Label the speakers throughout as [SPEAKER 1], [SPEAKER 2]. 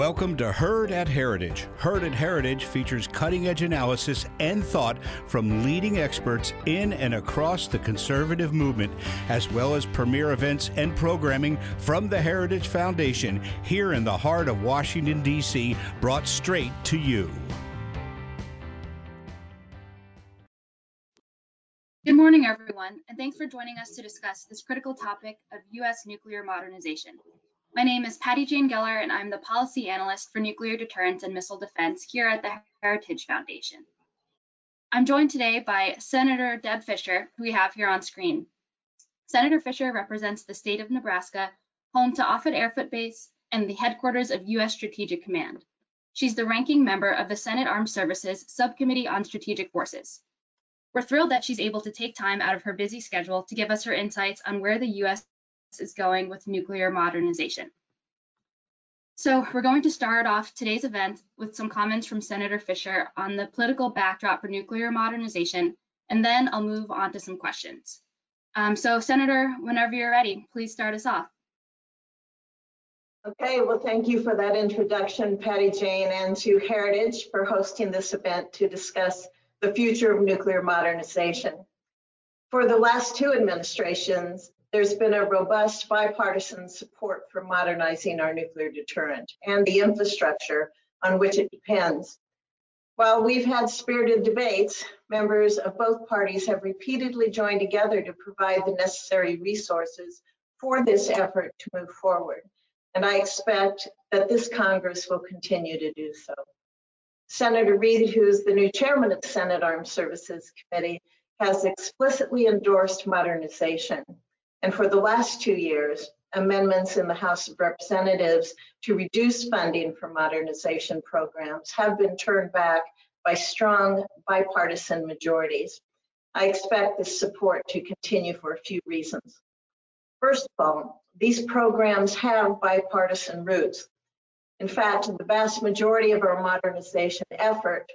[SPEAKER 1] Welcome to Heard at Heritage. Heard at Heritage features cutting edge analysis and thought from leading experts in and across the conservative movement, as well as premier events and programming from the Heritage Foundation here in the heart of Washington, D.C., brought straight to you.
[SPEAKER 2] Good morning, everyone, and thanks for joining us to discuss this critical topic of U.S. nuclear modernization. My name is Patty Jane Geller, and I'm the Policy Analyst for Nuclear Deterrence and Missile Defense here at the Heritage Foundation. I'm joined today by Senator Deb Fischer, who we have here on screen. Senator Fischer represents the state of Nebraska, home to Offutt Air Airfoot Base and the headquarters of U.S. Strategic Command. She's the ranking member of the Senate Armed Services Subcommittee on Strategic Forces. We're thrilled that she's able to take time out of her busy schedule to give us her insights on where the U.S is going with nuclear modernization. So we're going to start off today's event with some comments from Senator Fischer on the political backdrop for nuclear modernization, and then I'll move on to some questions. Um, so Senator, whenever you're ready, please start us off.
[SPEAKER 3] Okay, well, thank you for that introduction, Patty Jane, and to Heritage for hosting this event to discuss the future of nuclear modernization. For the last two administrations, there's been a robust bipartisan support for modernizing our nuclear deterrent and the infrastructure on which it depends. While we've had spirited debates, members of both parties have repeatedly joined together to provide the necessary resources for this effort to move forward. And I expect that this Congress will continue to do so. Senator Reed, who's the new chairman of the Senate Armed Services Committee, has explicitly endorsed modernization and for the last two years, amendments in the House of Representatives to reduce funding for modernization programs have been turned back by strong bipartisan majorities. I expect this support to continue for a few reasons. First of all, these programs have bipartisan roots. In fact, the vast majority of our modernization effort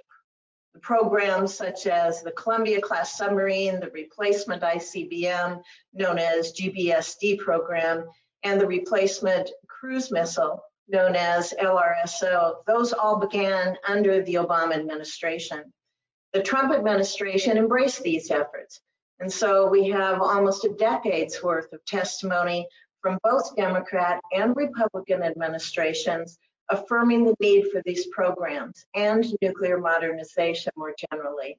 [SPEAKER 3] programs such as the Columbia class submarine, the replacement ICBM known as GBSD program, and the replacement cruise missile known as LRSO. Those all began under the Obama administration. The Trump administration embraced these efforts. And so we have almost a decade's worth of testimony from both Democrat and Republican administrations affirming the need for these programs and nuclear modernization more generally.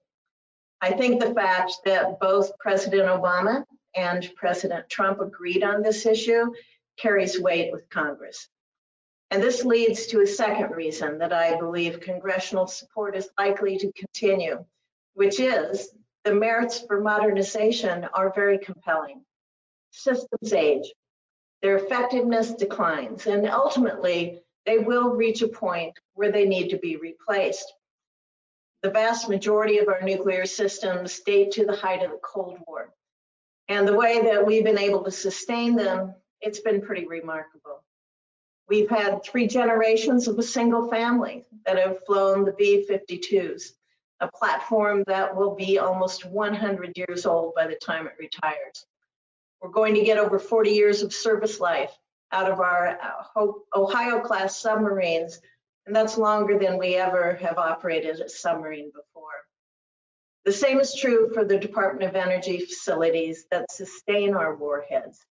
[SPEAKER 3] I think the fact that both President Obama and President Trump agreed on this issue carries weight with Congress. And this leads to a second reason that I believe congressional support is likely to continue, which is the merits for modernization are very compelling. Systems age, their effectiveness declines, and ultimately, they will reach a point where they need to be replaced. The vast majority of our nuclear systems date to the height of the Cold War. And the way that we've been able to sustain them, it's been pretty remarkable. We've had three generations of a single family that have flown the B-52s, a platform that will be almost 100 years old by the time it retires. We're going to get over 40 years of service life out of our uh, Ohio class submarines, and that's longer than we ever have operated a submarine before. The same is true for the Department of Energy facilities that sustain our warheads.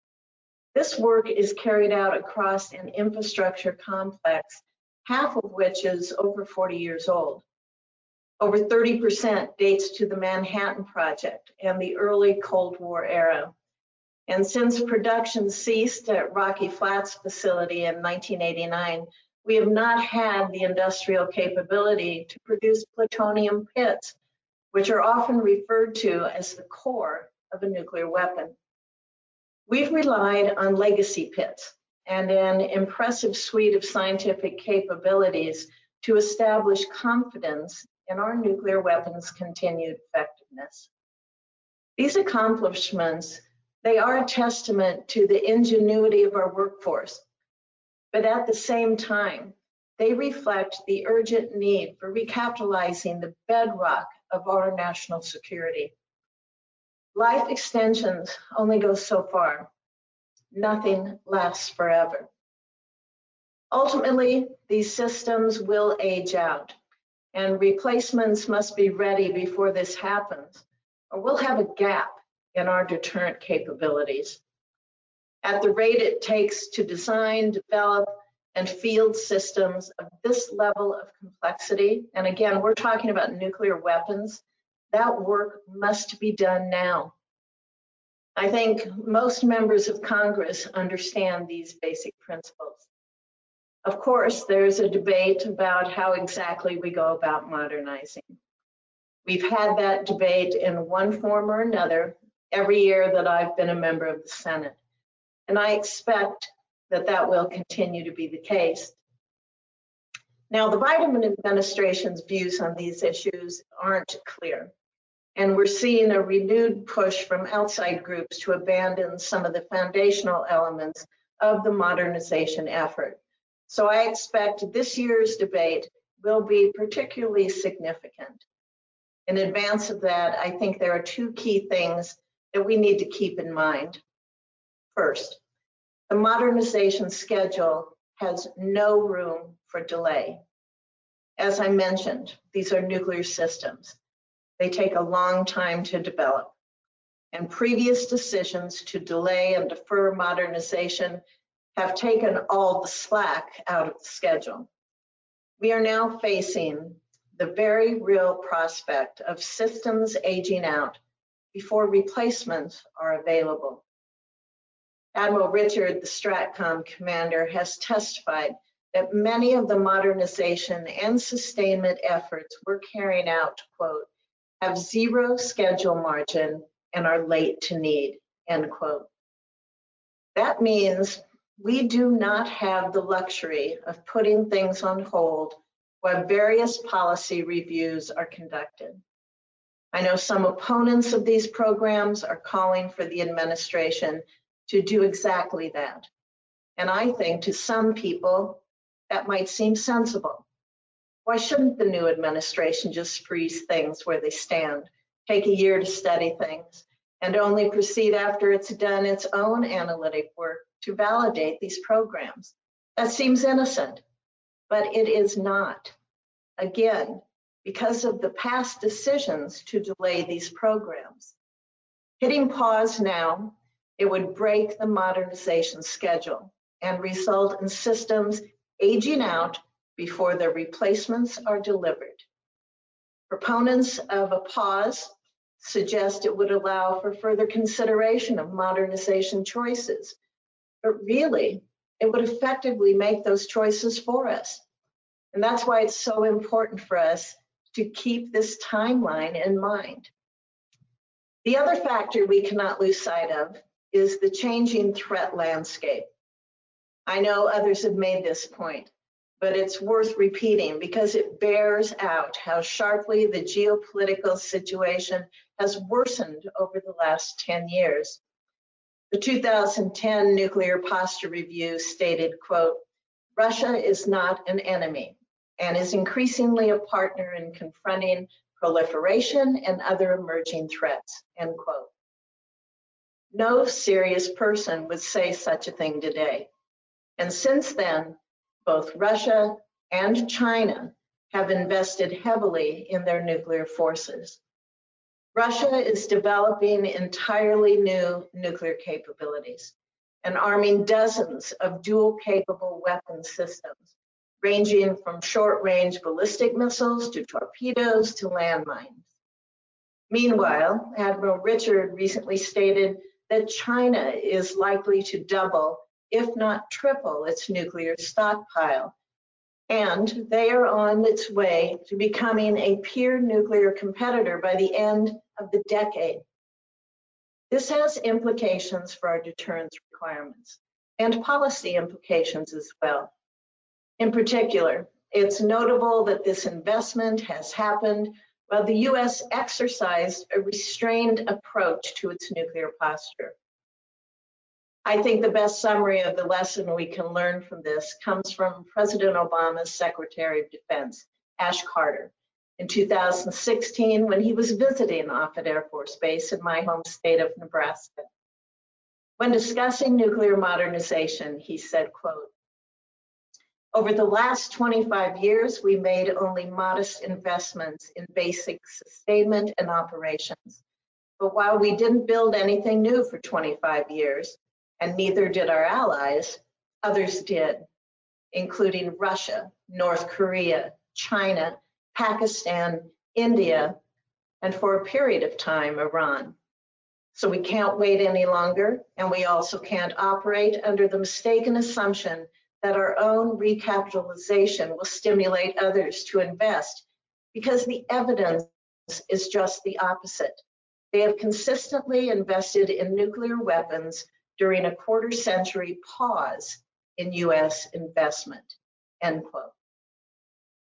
[SPEAKER 3] This work is carried out across an infrastructure complex, half of which is over 40 years old. Over 30% dates to the Manhattan Project and the early Cold War era. And since production ceased at Rocky Flats facility in 1989, we have not had the industrial capability to produce plutonium pits, which are often referred to as the core of a nuclear weapon. We've relied on legacy pits and an impressive suite of scientific capabilities to establish confidence in our nuclear weapons' continued effectiveness. These accomplishments they are a testament to the ingenuity of our workforce. But at the same time, they reflect the urgent need for recapitalizing the bedrock of our national security. Life extensions only go so far. Nothing lasts forever. Ultimately, these systems will age out and replacements must be ready before this happens, or we'll have a gap in our deterrent capabilities. At the rate it takes to design, develop, and field systems of this level of complexity, and again, we're talking about nuclear weapons, that work must be done now. I think most members of Congress understand these basic principles. Of course, there's a debate about how exactly we go about modernizing. We've had that debate in one form or another every year that I've been a member of the Senate. And I expect that that will continue to be the case. Now, the Biden administration's views on these issues aren't clear. And we're seeing a renewed push from outside groups to abandon some of the foundational elements of the modernization effort. So I expect this year's debate will be particularly significant. In advance of that, I think there are two key things that we need to keep in mind. First, the modernization schedule has no room for delay. As I mentioned, these are nuclear systems. They take a long time to develop. And previous decisions to delay and defer modernization have taken all the slack out of the schedule. We are now facing the very real prospect of systems aging out before replacements are available. Admiral Richard, the STRATCOM commander, has testified that many of the modernization and sustainment efforts we're carrying out, quote, have zero schedule margin and are late to need, end quote. That means we do not have the luxury of putting things on hold while various policy reviews are conducted. I know some opponents of these programs are calling for the administration to do exactly that. And I think to some people, that might seem sensible. Why shouldn't the new administration just freeze things where they stand, take a year to study things, and only proceed after it's done its own analytic work to validate these programs. That seems innocent, but it is not. Again, because of the past decisions to delay these programs. Hitting pause now, it would break the modernization schedule and result in systems aging out before their replacements are delivered. Proponents of a pause suggest it would allow for further consideration of modernization choices but really, it would effectively make those choices for us. And that's why it's so important for us to keep this timeline in mind. The other factor we cannot lose sight of is the changing threat landscape. I know others have made this point, but it's worth repeating because it bears out how sharply the geopolitical situation has worsened over the last 10 years. The 2010 Nuclear Posture Review stated, quote, Russia is not an enemy and is increasingly a partner in confronting proliferation and other emerging threats, end quote. No serious person would say such a thing today. And since then, both Russia and China have invested heavily in their nuclear forces. Russia is developing entirely new nuclear capabilities and arming dozens of dual capable weapon systems, ranging from short range ballistic missiles to torpedoes to landmines. Meanwhile, Admiral Richard recently stated that China is likely to double, if not triple, its nuclear stockpile. And they are on its way to becoming a peer nuclear competitor by the end of the decade. This has implications for our deterrence requirements and policy implications as well. In particular, it's notable that this investment has happened while the US exercised a restrained approach to its nuclear posture. I think the best summary of the lesson we can learn from this comes from President Obama's Secretary of Defense, Ash Carter, in 2016 when he was visiting Offutt Air Force Base in my home state of Nebraska. When discussing nuclear modernization, he said, quote, Over the last 25 years, we made only modest investments in basic sustainment and operations. But while we didn't build anything new for 25 years, and neither did our allies, others did, including Russia, North Korea, China, Pakistan, India, and for a period of time, Iran. So we can't wait any longer, and we also can't operate under the mistaken assumption that our own recapitalization will stimulate others to invest, because the evidence is just the opposite. They have consistently invested in nuclear weapons during a quarter century pause in US investment, end quote.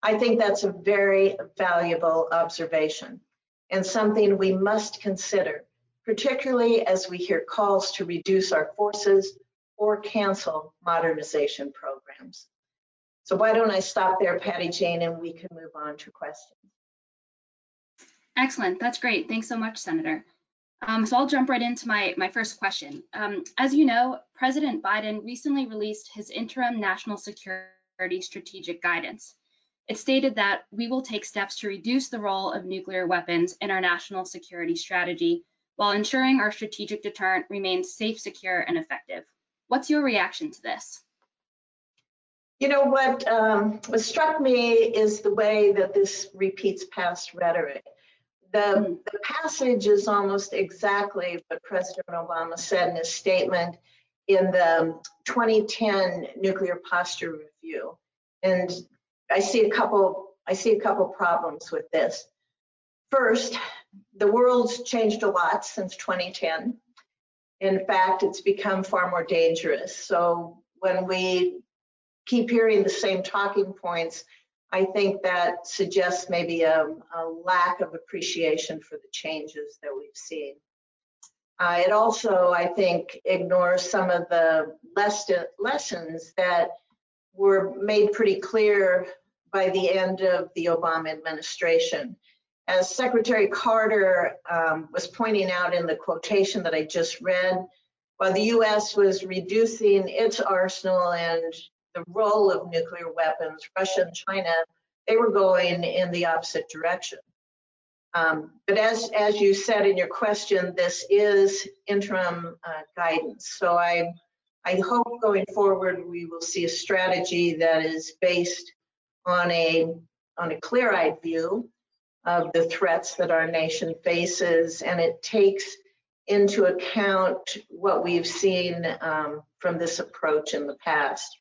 [SPEAKER 3] I think that's a very valuable observation and something we must consider, particularly as we hear calls to reduce our forces or cancel modernization programs. So why don't I stop there, Patty Jane, and we can move on to questions.
[SPEAKER 2] Excellent, that's great. Thanks so much, Senator. Um, so I'll jump right into my, my first question. Um, as you know, President Biden recently released his interim national security strategic guidance. It stated that we will take steps to reduce the role of nuclear weapons in our national security strategy while ensuring our strategic deterrent remains safe, secure, and effective. What's your reaction to this?
[SPEAKER 3] You know, what, um, what struck me is the way that this repeats past rhetoric. The, mm-hmm. the passage is almost exactly what President Obama said in his statement in the 2010 nuclear posture review. And I see a couple I see a couple problems with this. First, the world's changed a lot since 2010. In fact, it's become far more dangerous. So when we keep hearing the same talking points, I think that suggests maybe a, a lack of appreciation for the changes that we've seen. Uh, it also, I think, ignores some of the lessons that were made pretty clear by the end of the Obama administration. As Secretary Carter um, was pointing out in the quotation that I just read, while the US was reducing its arsenal and the role of nuclear weapons, Russia and China, they were going in the opposite direction. Um, but as, as you said in your question, this is interim uh, guidance. So I, I hope going forward we will see a strategy that is based on a on a clear-eyed view of the threats that our nation faces, and it takes into account what we've seen um, from this approach in the past.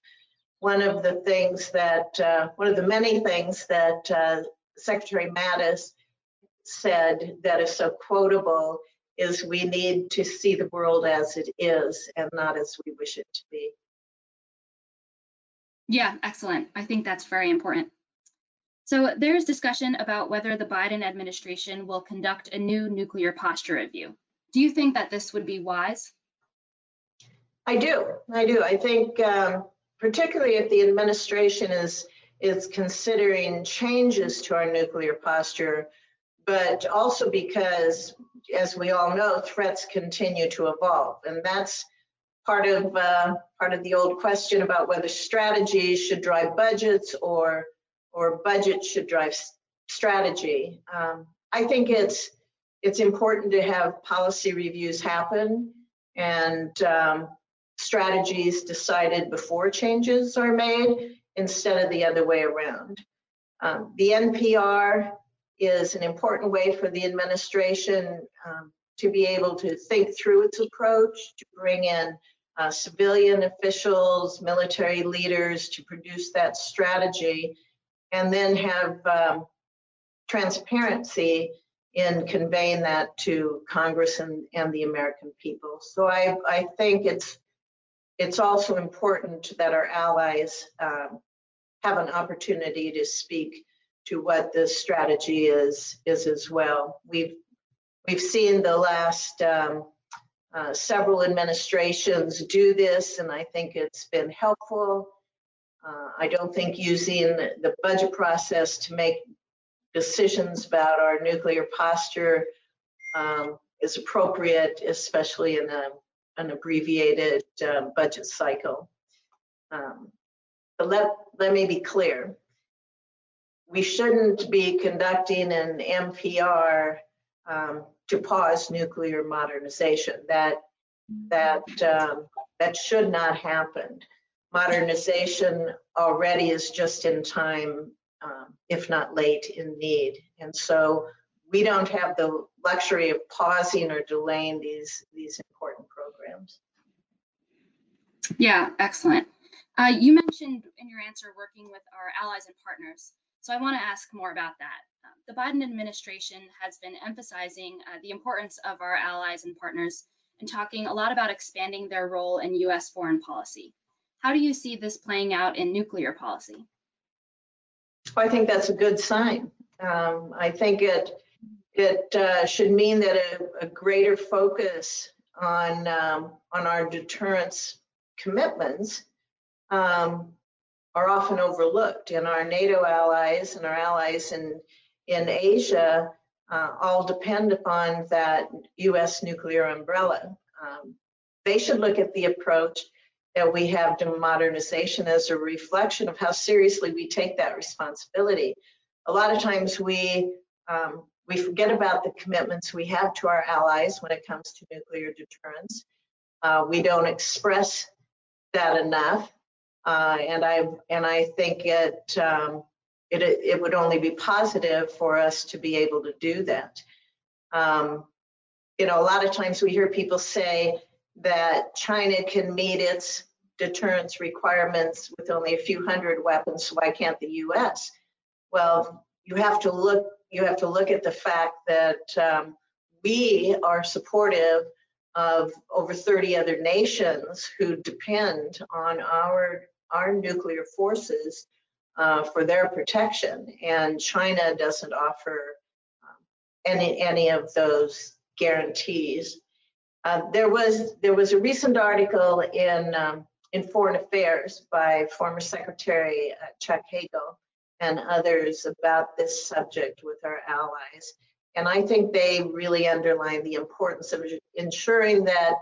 [SPEAKER 3] One of the things that, uh, one of the many things that uh, Secretary Mattis said that is so quotable is we need to see the world as it is and not as we wish it to be.
[SPEAKER 2] Yeah, excellent. I think that's very important. So there's discussion about whether the Biden administration will conduct a new nuclear posture review. Do you think that this would be wise?
[SPEAKER 3] I do. I do. I think um, particularly if the administration is is considering changes to our nuclear posture, but also because, as we all know, threats continue to evolve, and that's part of uh, part of the old question about whether strategies should drive budgets or or budget should drive strategy. Um, I think it's it's important to have policy reviews happen and um, strategies decided before changes are made instead of the other way around. Um, the NPR is an important way for the administration um, to be able to think through its approach, to bring in uh, civilian officials, military leaders to produce that strategy, and then have um, transparency in conveying that to Congress and, and the American people. So I, I think it's it's also important that our allies um, have an opportunity to speak to what this strategy is is as well. We've we've seen the last um, uh, several administrations do this, and I think it's been helpful. Uh, I don't think using the budget process to make decisions about our nuclear posture um, is appropriate, especially in a, an abbreviated uh, budget cycle. Um, but let, let me be clear. We shouldn't be conducting an NPR um, to pause nuclear modernization. That, that, um, that should not happen. Modernization already is just in time, um, if not late in need. And so we don't have the luxury of pausing or delaying these, these important programs.
[SPEAKER 2] Yeah, excellent. Uh, you mentioned in your answer working with our allies and partners. So I want to ask more about that. Uh, the Biden administration has been emphasizing uh, the importance of our allies and partners and talking a lot about expanding their role in US foreign policy. How do you see this playing out in nuclear policy?
[SPEAKER 3] I think that's a good sign. Um, I think it it uh, should mean that a, a greater focus on um, on our deterrence commitments um, are often overlooked, and our NATO allies and our allies in in Asia uh, all depend upon that U.S. nuclear umbrella. Um, they should look at the approach that we have to modernization as a reflection of how seriously we take that responsibility. A lot of times we um, we forget about the commitments we have to our allies when it comes to nuclear deterrence. Uh, we don't express that enough, uh, and I and I think it, um, it it would only be positive for us to be able to do that. Um, you know, a lot of times we hear people say that China can meet its deterrence requirements with only a few hundred weapons, so why can't the U.S.? Well, you have to look you have to look at the fact that um, we are supportive of over 30 other nations who depend on our our nuclear forces uh, for their protection, and China doesn't offer um, any any of those guarantees. Uh, there was there was a recent article in um, in Foreign Affairs by former Secretary uh, Chuck Hagel and others about this subject with our allies. And I think they really underline the importance of ensuring that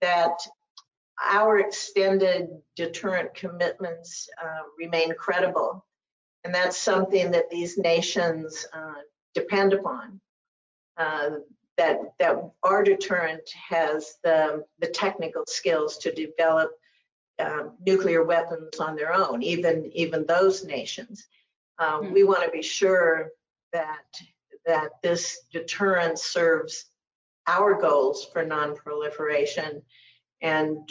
[SPEAKER 3] that our extended deterrent commitments uh, remain credible. And that's something that these nations uh, depend upon. Uh, that that our deterrent has the the technical skills to develop um, nuclear weapons on their own, even even those nations. Um, we want to be sure that that this deterrent serves our goals for non-proliferation and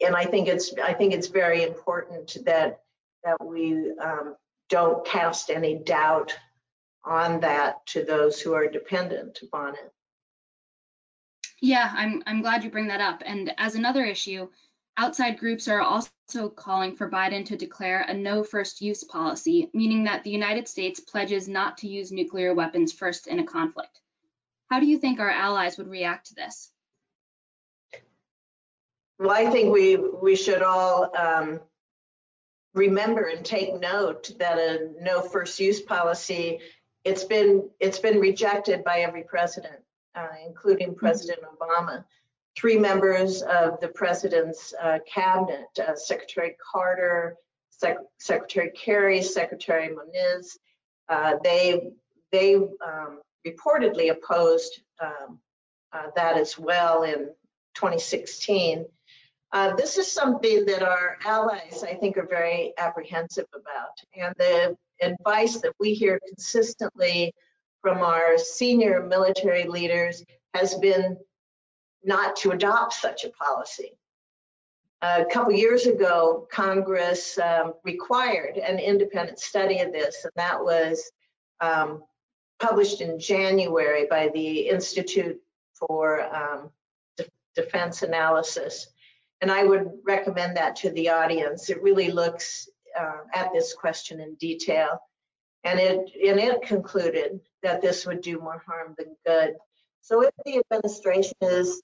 [SPEAKER 3] and I think it's I think it's very important that that we um, don't cast any doubt on that to those who are dependent upon it.
[SPEAKER 2] Yeah, I'm I'm glad you bring that up. And as another issue, Outside groups are also calling for Biden to declare a no first use policy, meaning that the United States pledges not to use nuclear weapons first in a conflict. How do you think our allies would react to this?
[SPEAKER 3] Well, I think we we should all um, remember and take note that a no first use policy it's been it's been rejected by every president, uh, including. President. Obama three members of the president's uh, cabinet, uh, Secretary Carter, Sec Secretary Kerry, Secretary Moniz. Uh, they they um, reportedly opposed um, uh, that as well in 2016. Uh, this is something that our allies, I think, are very apprehensive about. And the advice that we hear consistently from our senior military leaders has been not to adopt such a policy. A couple years ago, Congress um, required an independent study of this, and that was um, published in January by the Institute for um, De Defense Analysis. And I would recommend that to the audience. It really looks uh, at this question in detail. And it, and it concluded that this would do more harm than good. So if the administration is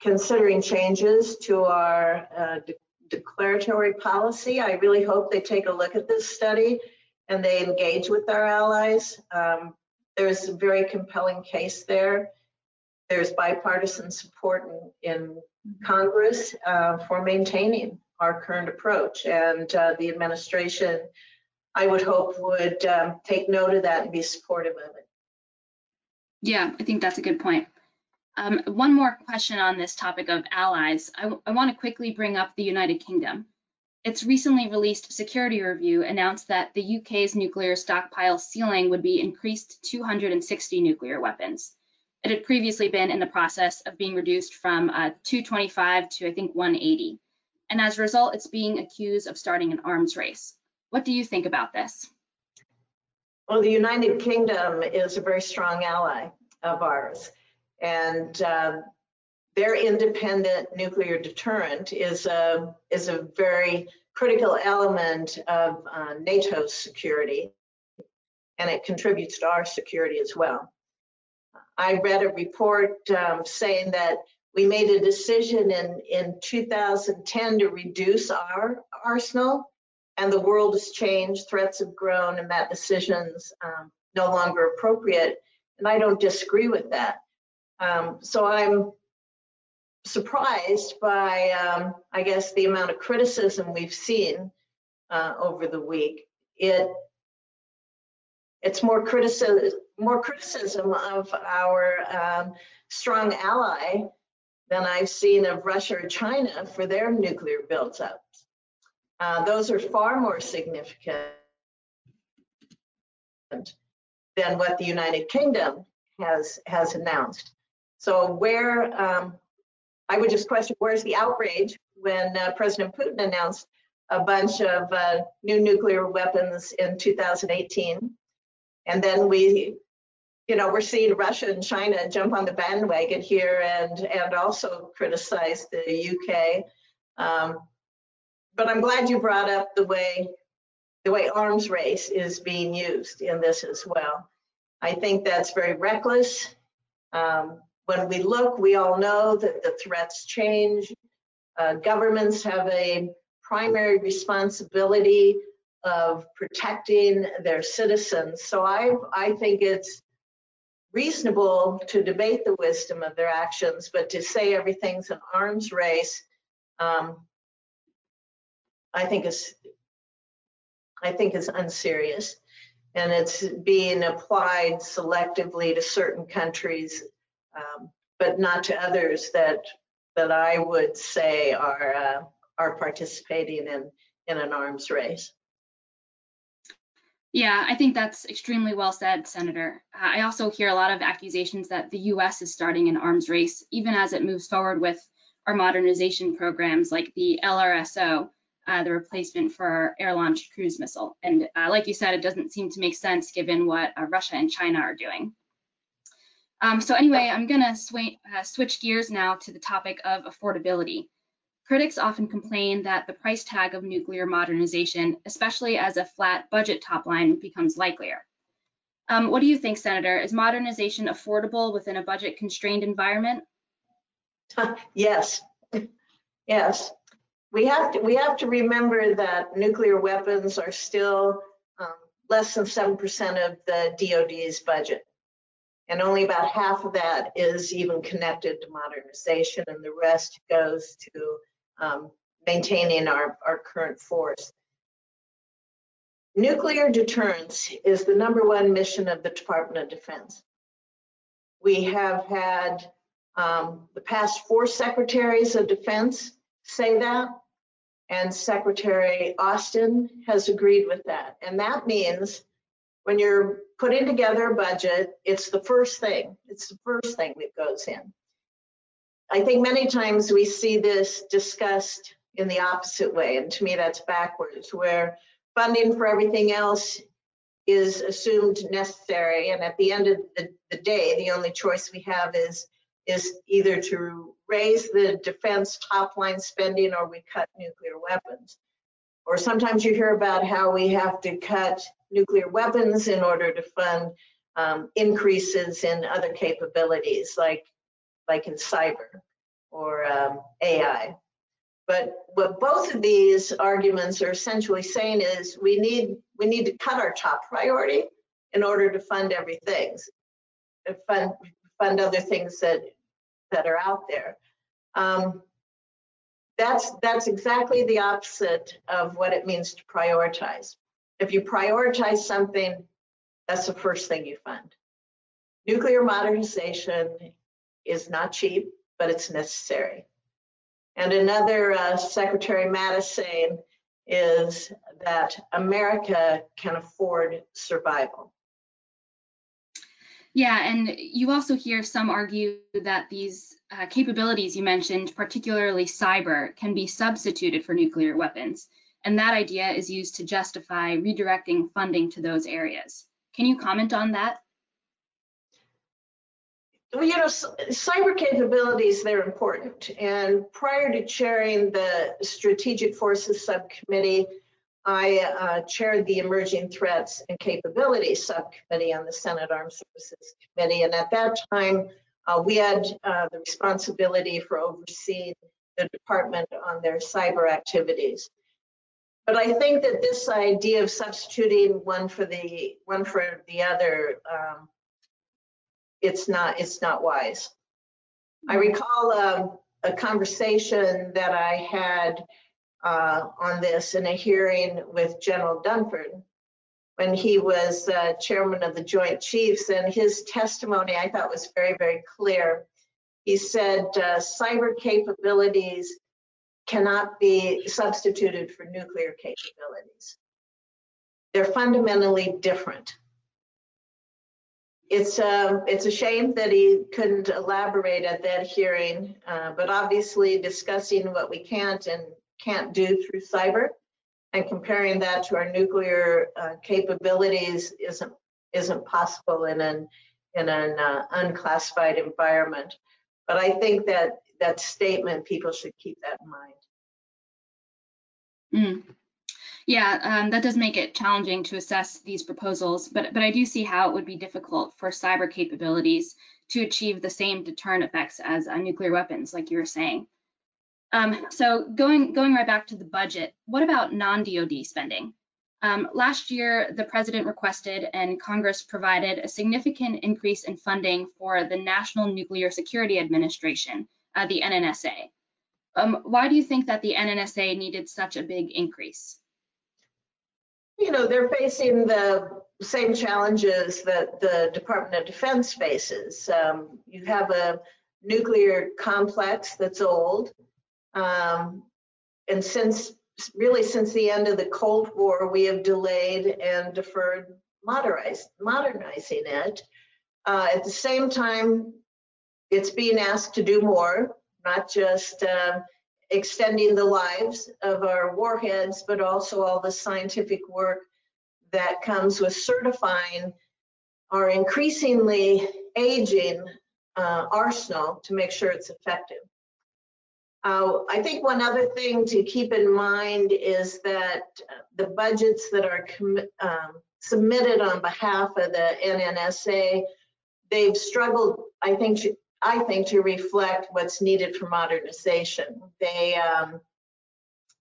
[SPEAKER 3] considering changes to our uh, de declaratory policy. I really hope they take a look at this study and they engage with our allies. Um, there's a very compelling case there. There's bipartisan support in, in Congress uh, for maintaining our current approach. And uh, the administration, I would hope, would um, take note of that and be supportive of it.
[SPEAKER 2] Yeah, I think that's a good point. Um, one more question on this topic of allies. I, I want to quickly bring up the United Kingdom. Its recently released security review announced that the UK's nuclear stockpile ceiling would be increased to 260 nuclear weapons. It had previously been in the process of being reduced from uh, 225 to, I think, 180. And as a result, it's being accused of starting an arms race. What do you think about this?
[SPEAKER 3] Well, the United Kingdom is a very strong ally of ours. And uh, their independent nuclear deterrent is a, is a very critical element of uh, NATO's security, and it contributes to our security as well. I read a report um, saying that we made a decision in, in 2010 to reduce our arsenal, and the world has changed, threats have grown, and that decision's um, no longer appropriate. And I don't disagree with that. Um, so I'm surprised by, um, I guess, the amount of criticism we've seen uh, over the week. It it's more criticism more criticism of our um, strong ally than I've seen of Russia or China for their nuclear build-ups. Uh, those are far more significant than what the United Kingdom has has announced. So where um, I would just question where's the outrage when uh, President Putin announced a bunch of uh, new nuclear weapons in 2018, and then we, you know, we're seeing Russia and China jump on the bandwagon here and and also criticize the UK. Um, but I'm glad you brought up the way the way arms race is being used in this as well. I think that's very reckless. Um, when we look, we all know that the threats change. Uh, governments have a primary responsibility of protecting their citizens. So I, I think it's reasonable to debate the wisdom of their actions, but to say everything's an arms race, um, I think is I think is unserious, and it's being applied selectively to certain countries um, but not to others that that I would say are uh, are participating in in an arms race.
[SPEAKER 2] Yeah, I think that's extremely well said, Senator. I also hear a lot of accusations that the U.S. is starting an arms race, even as it moves forward with our modernization programs like the LRSO, uh, the replacement for our air-launched cruise missile. And uh, like you said, it doesn't seem to make sense given what uh, Russia and China are doing. Um, so anyway, I'm going to uh, switch gears now to the topic of affordability. Critics often complain that the price tag of nuclear modernization, especially as a flat budget top line, becomes likelier. Um, what do you think, Senator? Is modernization affordable within a budget constrained environment?
[SPEAKER 3] yes, yes. We have to we have to remember that nuclear weapons are still um, less than seven percent of the DoD's budget and only about half of that is even connected to modernization and the rest goes to um, maintaining our, our current force. Nuclear deterrence is the number one mission of the Department of Defense. We have had um, the past four secretaries of defense say that, and Secretary Austin has agreed with that. And that means when you're putting together a budget, it's the first thing. It's the first thing that goes in. I think many times we see this discussed in the opposite way, and to me that's backwards, where funding for everything else is assumed necessary, and at the end of the, the day, the only choice we have is is either to raise the defense top line spending or we cut nuclear weapons. Or sometimes you hear about how we have to cut nuclear weapons in order to fund um, increases in other capabilities like like in cyber or um, AI. But what both of these arguments are essentially saying is we need we need to cut our top priority in order to fund everything, fund fund other things that that are out there. Um, that's that's exactly the opposite of what it means to prioritize. If you prioritize something, that's the first thing you fund. Nuclear modernization is not cheap, but it's necessary. And another uh, Secretary Mattis saying is that America can afford survival.
[SPEAKER 2] Yeah, and you also hear some argue that these uh, capabilities you mentioned, particularly cyber, can be substituted for nuclear weapons. And that idea is used to justify redirecting funding to those areas. Can you comment on that?
[SPEAKER 3] Well, you know, cyber capabilities, they're important. And prior to chairing the Strategic Forces Subcommittee, I uh, chaired the Emerging Threats and Capabilities Subcommittee on the Senate Armed Services Committee. And at that time, uh, we had uh, the responsibility for overseeing the department on their cyber activities. But I think that this idea of substituting one for the one for the other, um, it's not it's not wise. I recall um, a conversation that I had uh, on this in a hearing with General Dunford when he was uh, chairman of the Joint Chiefs, and his testimony I thought was very, very clear. He said uh, cyber capabilities cannot be substituted for nuclear capabilities. They're fundamentally different. It's um, it's a shame that he couldn't elaborate at that hearing, uh, but obviously discussing what we can't and can't do through cyber and comparing that to our nuclear uh, capabilities isn't isn't possible in an in an uh, unclassified environment. But I think that that statement people should keep that in mind.
[SPEAKER 2] Mm. Yeah, um, that does make it challenging to assess these proposals, but but I do see how it would be difficult for cyber capabilities to achieve the same deterrent effects as uh, nuclear weapons, like you were saying. Um, so going going right back to the budget, what about non-DoD spending? Um, last year, the president requested and Congress provided a significant increase in funding for the National Nuclear Security Administration, uh, the NNSA. Um, why do you think that the NNSA needed such a big increase?
[SPEAKER 3] You know, they're facing the same challenges that the Department of Defense faces. Um, you have a nuclear complex that's old. Um, and since really since the end of the Cold War, we have delayed and deferred modernizing it. Uh, at the same time, it's being asked to do more, not just uh, extending the lives of our warheads, but also all the scientific work that comes with certifying our increasingly aging uh, arsenal to make sure it's effective. Uh, I think one other thing to keep in mind is that the budgets that are um, submitted on behalf of the NNSA, they've struggled, I think, I think, to reflect what's needed for modernization. They, um,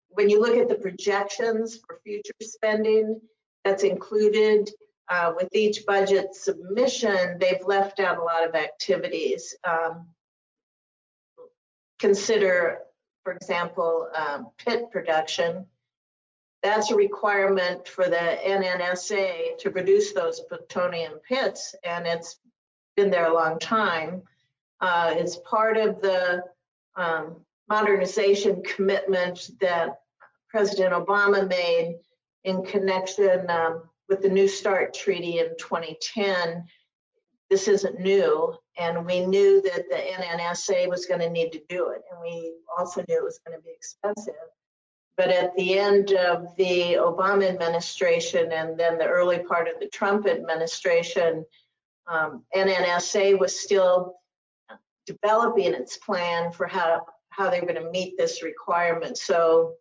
[SPEAKER 3] when you look at the projections for future spending that's included uh, with each budget submission, they've left out a lot of activities. Um, consider, for example, um, pit production. That's a requirement for the NNSA to produce those plutonium pits, and it's been there a long time. Uh, it's part of the um, modernization commitment that President Obama made in connection um, with the New START Treaty in 2010 this isn't new, and we knew that the NNSA was going to need to do it, and we also knew it was going to be expensive. But at the end of the Obama administration and then the early part of the Trump administration, um, NNSA was still developing its plan for how how they were going to meet this requirement. So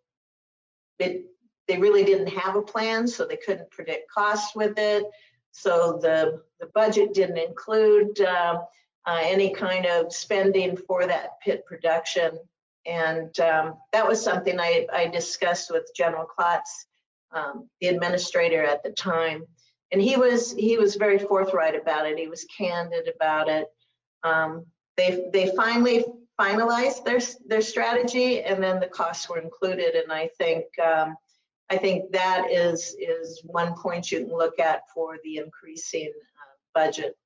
[SPEAKER 3] it, they really didn't have a plan, so they couldn't predict costs with it. So the, the budget didn't include uh, uh, any kind of spending for that pit production. And um, that was something I, I, discussed with General Klotz, um, the administrator at the time. And he was he was very forthright about it. He was candid about it. Um, they they finally finalized their, their strategy and then the costs were included. And I think, um, I think that is, is one point you can look at for the increasing uh, budget.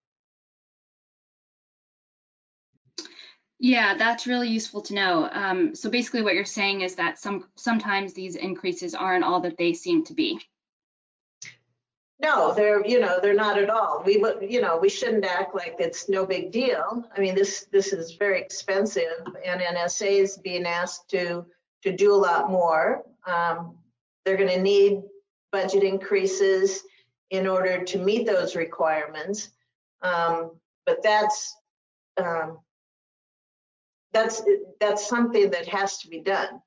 [SPEAKER 2] Yeah, that's really useful to know. Um, so basically what you're saying is that some sometimes these increases aren't all that they seem to be.
[SPEAKER 3] No, they're, you know, they're not at all. We you know, we shouldn't act like it's no big deal. I mean, this, this is very expensive and NSA is being asked to, to do a lot more. Um, they're going to need budget increases in order to meet those requirements. Um, but that's, um, that's, that's something that has to be done.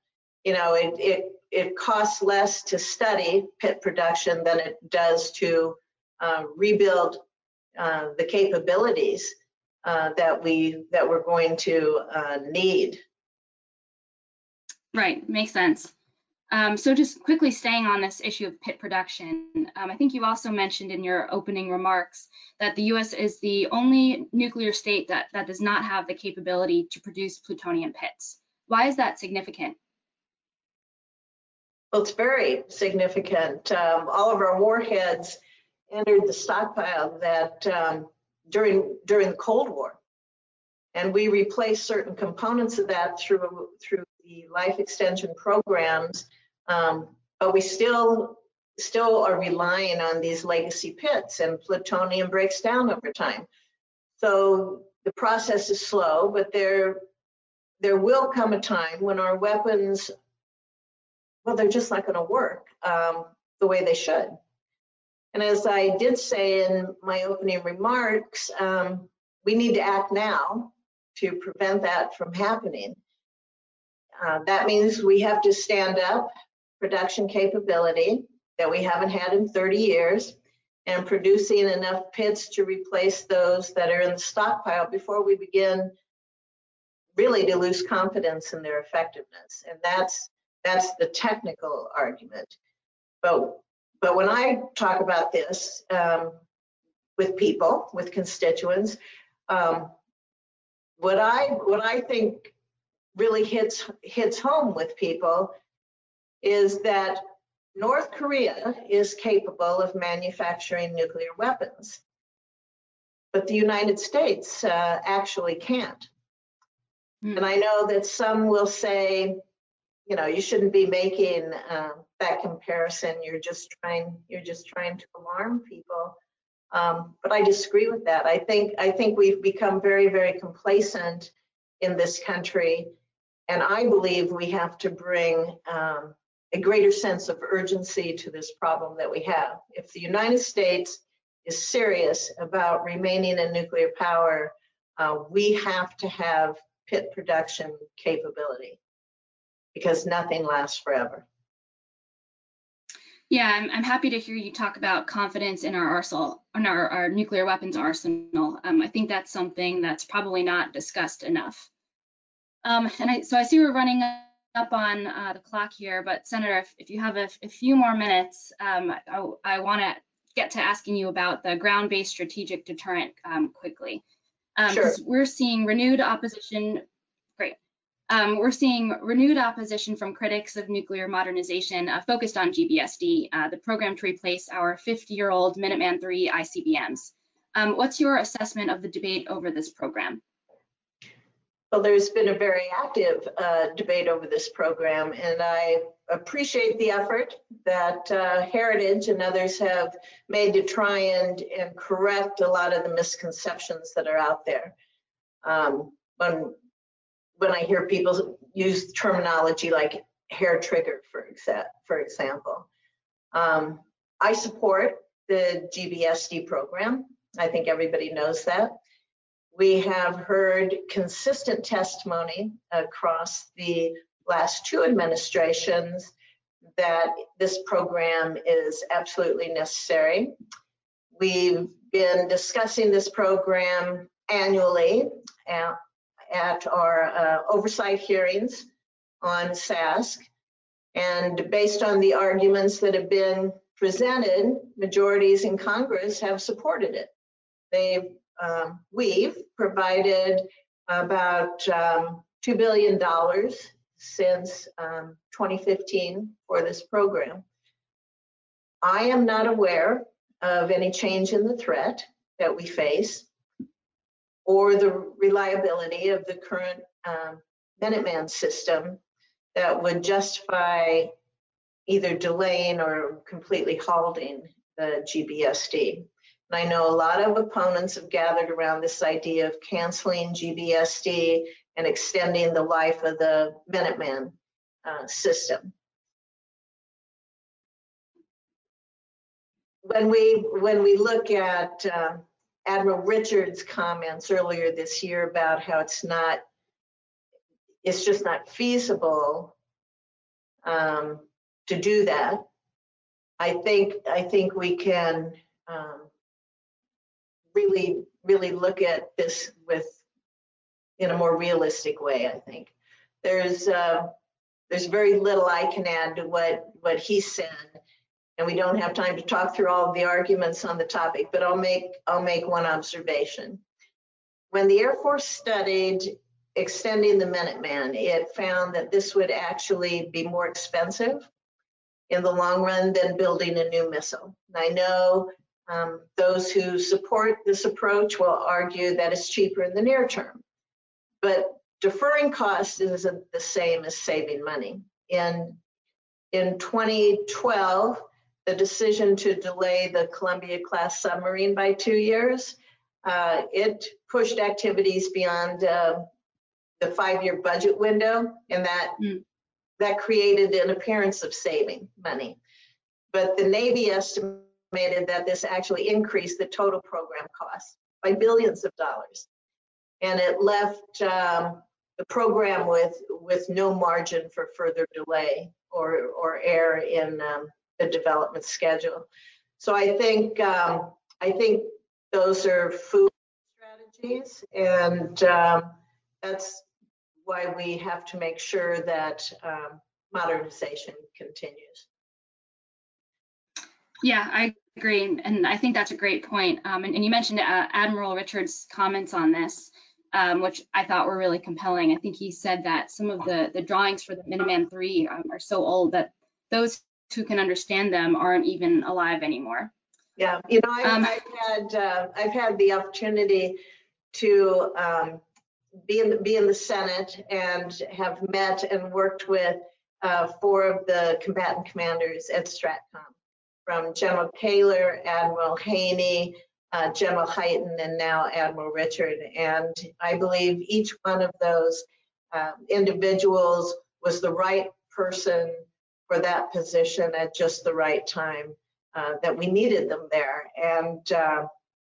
[SPEAKER 3] You know, it, it it costs less to study pit production than it does to uh, rebuild uh, the capabilities uh, that we that we're going to uh, need.
[SPEAKER 2] Right, makes sense. Um, so just quickly staying on this issue of pit production, um, I think you also mentioned in your opening remarks that the U.S. is the only nuclear state that, that does not have the capability to produce plutonium pits. Why is that significant?
[SPEAKER 3] Well, it's very significant. Um, all of our warheads entered the stockpile that um, during during the Cold War, and we replaced certain components of that through through the life extension programs. Um, but we still still are relying on these legacy pits, and plutonium breaks down over time. So the process is slow, but there there will come a time when our weapons well, they're just not going to work um, the way they should. And as I did say in my opening remarks, um, we need to act now to prevent that from happening. Uh, that means we have to stand up production capability that we haven't had in 30 years and producing enough pits to replace those that are in the stockpile before we begin really to lose confidence in their effectiveness. And that's that's the technical argument. But, but when I talk about this um, with people, with constituents, um, what I what I think really hits hits home with people is that North Korea is capable of manufacturing nuclear weapons, but the United States uh, actually can't. Mm. And I know that some will say, you know, you shouldn't be making um, that comparison. You're just trying, you're just trying to alarm people. Um, but I disagree with that. I think, I think we've become very, very complacent in this country, and I believe we have to bring um, a greater sense of urgency to this problem that we have. If the United States is serious about remaining in nuclear power, uh, we have to have pit production capability because nothing lasts forever.
[SPEAKER 2] Yeah, I'm, I'm happy to hear you talk about confidence in our arsenal, in our, our nuclear weapons arsenal. Um, I think that's something that's probably not discussed enough. Um, and I, so I see we're running up on uh, the clock here, but Senator, if, if you have a, a, few more minutes, um, I, I want to get to asking you about the ground-based strategic deterrent um, quickly. Um,
[SPEAKER 3] sure.
[SPEAKER 2] We're seeing renewed opposition um, we're seeing renewed opposition from critics of nuclear modernization uh, focused on GBSD, uh, the program to replace our 50-year-old Minuteman III ICBMs. Um, what's your assessment of the debate over this program?
[SPEAKER 3] Well, there's been a very active uh, debate over this program, and I appreciate the effort that uh, Heritage and others have made to try and, and correct a lot of the misconceptions that are out there. Um, when I hear people use terminology like hair trigger, for, exa for example. Um, I support the GBSD program. I think everybody knows that. We have heard consistent testimony across the last two administrations that this program is absolutely necessary. We've been discussing this program annually at our uh, oversight hearings on SASC. And based on the arguments that have been presented, majorities in Congress have supported it. They've, um, we've provided about um, $2 billion since um, 2015 for this program. I am not aware of any change in the threat that we face or the reliability of the current um, Minuteman system that would justify either delaying or completely halting the GBSD. And I know a lot of opponents have gathered around this idea of canceling GBSD and extending the life of the Minuteman uh, system. When we when we look at uh, Admiral Richards' comments earlier this year about how it's not, it's just not feasible um, to do that. I think I think we can um, really really look at this with in a more realistic way. I think there's uh, there's very little I can add to what what he said, and we don't have time to talk through all of the arguments on the topic. But I'll make I'll make one observation. When the Air Force studied extending the Minuteman, it found that this would actually be more expensive in the long run than building a new missile. And I know um, those who support this approach will argue that it's cheaper in the near term, but deferring costs isn't the same as saving money. In, in 2012, the decision to delay the Columbia class submarine by two years, uh, it pushed activities beyond uh, the five-year budget window, and that mm. that created an appearance of saving money. But the Navy estimated that this actually increased the total program cost by billions of dollars, and it left um, the program with with no margin for further delay or or error in um, the development schedule. So I think um, I think those are food strategies, and um, that's why we have to make sure that um, modernization continues.
[SPEAKER 2] Yeah, I agree, and I think that's a great point. Um, and, and, you mentioned uh, Admiral Richards' comments on this, um, which I thought were really compelling. I think he said that some of the the drawings for the Minuteman III um, are so old that those who can understand them aren't even alive anymore.
[SPEAKER 3] Yeah, you know, I've, um, I've had uh, I've had the opportunity to um, be in the, be in the Senate and have met and worked with uh, four of the combatant commanders at STRATCOM, from General Kehler, Admiral Haney, uh, General Hyten, and now Admiral Richard. And I believe each one of those uh, individuals was the right person for that position at just the right time uh, that we needed them there. And uh,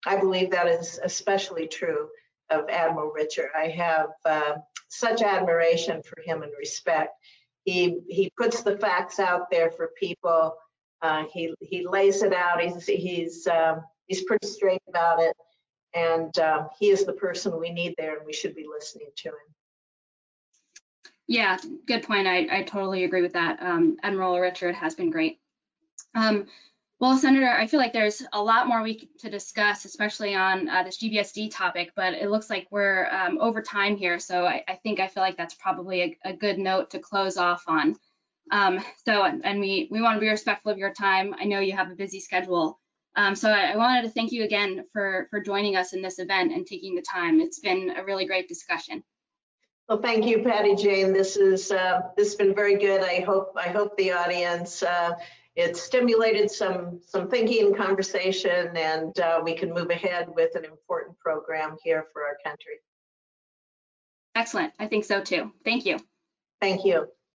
[SPEAKER 3] I believe that is especially true of Admiral Richard. I have uh, such admiration for him and respect. He he puts the facts out there for people. Uh, he he lays it out. He's he's um, he's pretty straight about it, and um, he is the person we need there, and we should be listening to him.
[SPEAKER 2] Yeah, good point. I, I totally agree with that. Um, Admiral Richard has been great. Um, well, Senator, I feel like there's a lot more we to discuss, especially on uh, this GBSD topic, but it looks like we're um, over time here. So I, I, think I feel like that's probably a, a good note to close off on. Um, so, and we, we want to be respectful of your time. I know you have a busy schedule. Um, so I, I, wanted to thank you again for, for joining us in this event and taking the time. It's been a really great discussion.
[SPEAKER 3] Well, thank you, Patty Jane. This is uh, this has been very good. I hope I hope the audience uh, it stimulated some some thinking and conversation, and uh, we can move ahead with an important program here for our country.
[SPEAKER 2] Excellent. I think so too. Thank you.
[SPEAKER 3] Thank you.